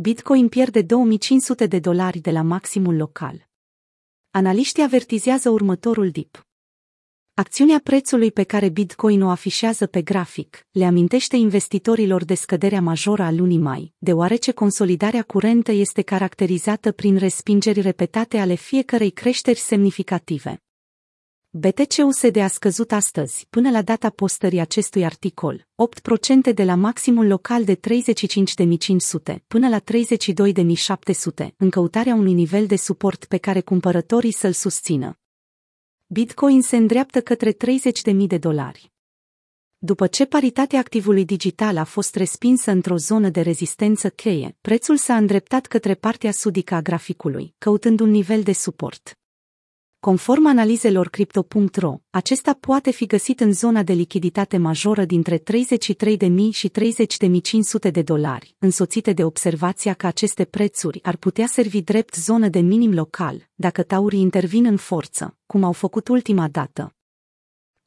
Bitcoin pierde 2500 de dolari de la maximul local. Analiștii avertizează următorul dip. Acțiunea prețului pe care Bitcoin o afișează pe grafic le amintește investitorilor de scăderea majoră a lunii mai, deoarece consolidarea curentă este caracterizată prin respingeri repetate ale fiecărei creșteri semnificative. BTC-USD a scăzut astăzi, până la data postării acestui articol, 8% de la maximul local de 35.500 până la 32.700, în căutarea unui nivel de suport pe care cumpărătorii să-l susțină. Bitcoin se îndreaptă către 30.000 de dolari. După ce paritatea activului digital a fost respinsă într-o zonă de rezistență cheie, prețul s-a îndreptat către partea sudică a graficului, căutând un nivel de suport. Conform analizelor Crypto.ro, acesta poate fi găsit în zona de lichiditate majoră dintre 33.000 și 30.500 de dolari, însoțite de observația că aceste prețuri ar putea servi drept zonă de minim local, dacă taurii intervin în forță, cum au făcut ultima dată.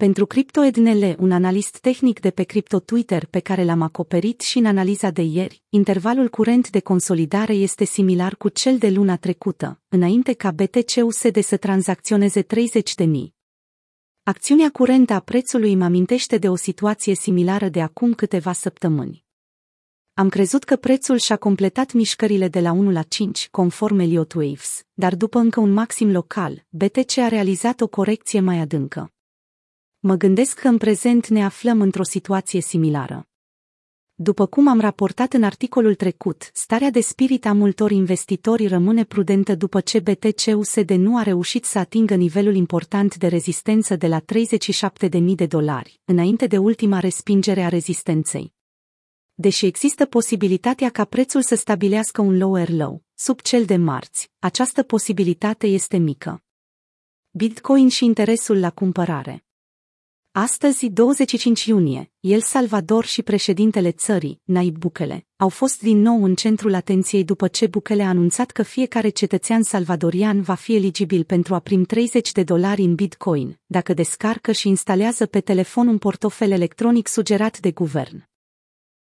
Pentru CryptoEdnele, un analist tehnic de pe Crypto Twitter pe care l-am acoperit și în analiza de ieri, intervalul curent de consolidare este similar cu cel de luna trecută, înainte ca BTC-USD să tranzacționeze 30 de mii. Acțiunea curentă a prețului îmi amintește de o situație similară de acum câteva săptămâni. Am crezut că prețul și-a completat mișcările de la 1 la 5, conform Elliott Waves, dar după încă un maxim local, BTC a realizat o corecție mai adâncă. Mă gândesc că în prezent ne aflăm într-o situație similară. După cum am raportat în articolul trecut, starea de spirit a multor investitori rămâne prudentă după ce BTC-USD nu a reușit să atingă nivelul important de rezistență de la 37.000 de dolari, înainte de ultima respingere a rezistenței. Deși există posibilitatea ca prețul să stabilească un lower low, sub cel de marți, această posibilitate este mică. Bitcoin și interesul la cumpărare Astăzi, 25 iunie, El Salvador și președintele țării, Naib Bukele, au fost din nou în centrul atenției după ce Bukele a anunțat că fiecare cetățean salvadorian va fi eligibil pentru a prim 30 de dolari în Bitcoin, dacă descarcă și instalează pe telefon un portofel electronic sugerat de guvern.